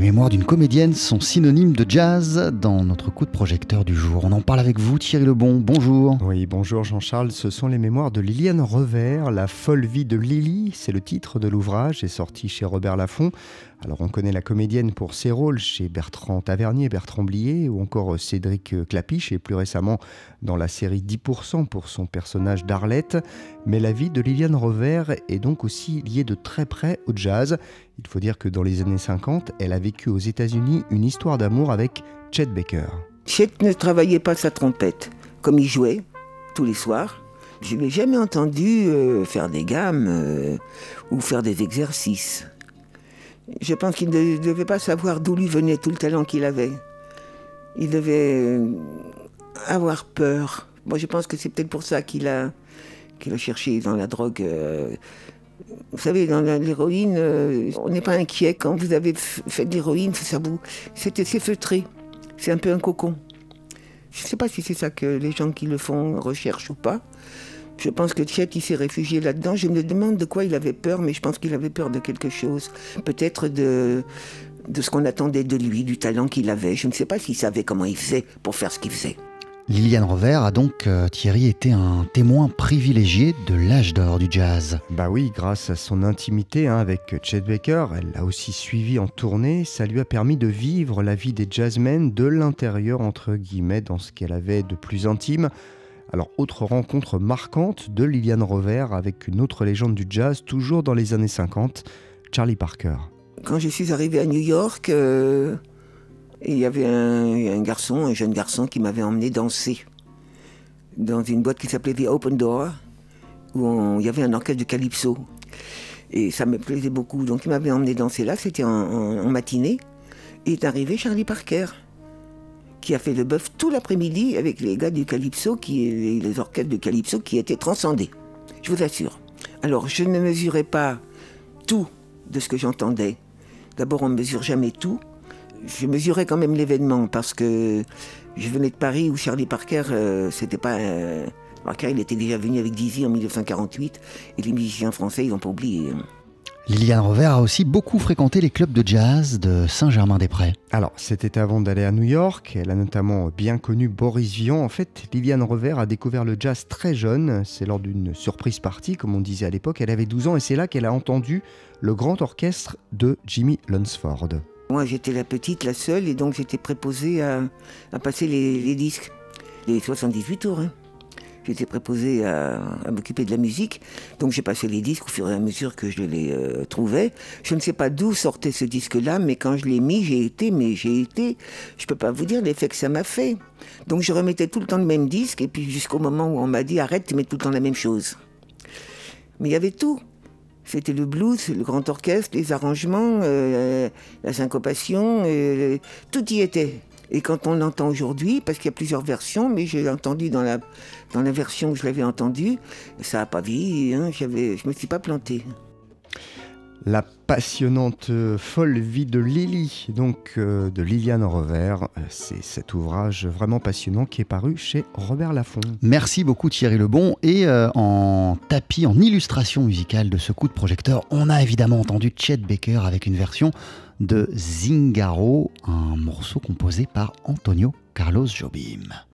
mémoires d'une comédienne sont synonymes de jazz dans notre coup de projecteur du jour. On en parle avec vous, Thierry Lebon. Bonjour. Oui, bonjour Jean-Charles. Ce sont les mémoires de Liliane Revers. La folle vie de Lily, c'est le titre de l'ouvrage, est sorti chez Robert Laffont. Alors on connaît la comédienne pour ses rôles chez Bertrand Tavernier, Bertrand Blier ou encore Cédric Clapiche et plus récemment dans la série 10% pour son personnage d'Arlette. Mais la vie de Liliane Revers est donc aussi liée de très près au jazz. Il faut dire que dans les années 50, elle a vécu aux États-Unis une histoire d'amour avec Chet Baker. Chet ne travaillait pas sa trompette comme il jouait tous les soirs. Je ne l'ai jamais entendu euh, faire des gammes euh, ou faire des exercices. Je pense qu'il ne devait pas savoir d'où lui venait tout le talent qu'il avait. Il devait euh, avoir peur. Moi, je pense que c'est peut-être pour ça qu'il a, qu'il a cherché dans la drogue. Euh, vous savez, dans l'héroïne, euh, on n'est pas inquiet quand vous avez fait de l'héroïne, ça vous, c'est feutré. C'est un peu un cocon. Je ne sais pas si c'est ça que les gens qui le font recherchent ou pas. Je pense que Chet, il s'est réfugié là-dedans. Je me demande de quoi il avait peur, mais je pense qu'il avait peur de quelque chose. Peut-être de, de ce qu'on attendait de lui, du talent qu'il avait. Je ne sais pas s'il savait comment il faisait pour faire ce qu'il faisait. Liliane Rover a donc, euh, Thierry, été un témoin privilégié de l'âge d'or du jazz. Bah oui, grâce à son intimité hein, avec Chet Baker, elle l'a aussi suivi en tournée, ça lui a permis de vivre la vie des jazzmen de l'intérieur, entre guillemets, dans ce qu'elle avait de plus intime. Alors, autre rencontre marquante de Liliane Rover avec une autre légende du jazz, toujours dans les années 50, Charlie Parker. Quand je suis arrivé à New York, euh, il y avait un, garçon, un jeune garçon qui m'avait emmené danser dans une boîte qui s'appelait The Open Door, où il y avait un orchestre de calypso. Et ça me plaisait beaucoup. Donc il m'avait emmené danser là, c'était en, matinée. Et est arrivé Charlie Parker qui a fait le bœuf tout l'après-midi avec les gars du Calypso, qui, les orchestres de Calypso qui étaient transcendés. Je vous assure. Alors, je ne mesurais pas tout de ce que j'entendais. D'abord, on ne mesure jamais tout. Je mesurais quand même l'événement parce que je venais de Paris où Charlie Parker, euh, c'était pas. Parker, il était déjà venu avec Dizzy en 1948 et les musiciens français, ils n'ont pas oublié. Liliane Rover a aussi beaucoup fréquenté les clubs de jazz de Saint-Germain-des-Prés. Alors, c'était avant d'aller à New York. Elle a notamment bien connu Boris Vian. En fait, Liliane Rover a découvert le jazz très jeune. C'est lors d'une surprise partie, comme on disait à l'époque. Elle avait 12 ans et c'est là qu'elle a entendu le grand orchestre de Jimmy Lunsford. Moi, j'étais la petite, la seule, et donc j'étais préposée à, passer les, disques. Les 78 tours. Hein. J'étais préposé à, m'occuper de la musique, donc j'ai passé les disques au fur et à mesure que je les euh, trouvais. Je ne sais pas d'où sortait ce disque-là, mais quand je l'ai mis, j'ai été, mais j'ai été, je peux pas vous dire l'effet que ça m'a fait. Donc je remettais tout le temps le même disque, et puis jusqu'au moment où on m'a dit arrête, tu mets tout le temps la même chose. Mais il y avait tout. C'était le blues, le grand orchestre, les arrangements, euh, la syncopation, euh, tout y était. Et quand on l'entend aujourd'hui, parce qu'il y a plusieurs versions, mais j'ai entendu dans la, version où je l'avais entendu, ça n'a pas vieilli, hein, je ne me suis pas planté. La passionnante folle vie de Lily, donc euh, de Liliane Revers, euh, c'est cet ouvrage vraiment passionnant qui est paru chez Robert Laffont. Merci beaucoup Thierry Lebon. Et euh, en tapis, en illustration musicale de ce coup de projecteur, on a évidemment entendu Chet Baker avec une version de Zingaro, un morceau composé par Antonio Carlos Jobim.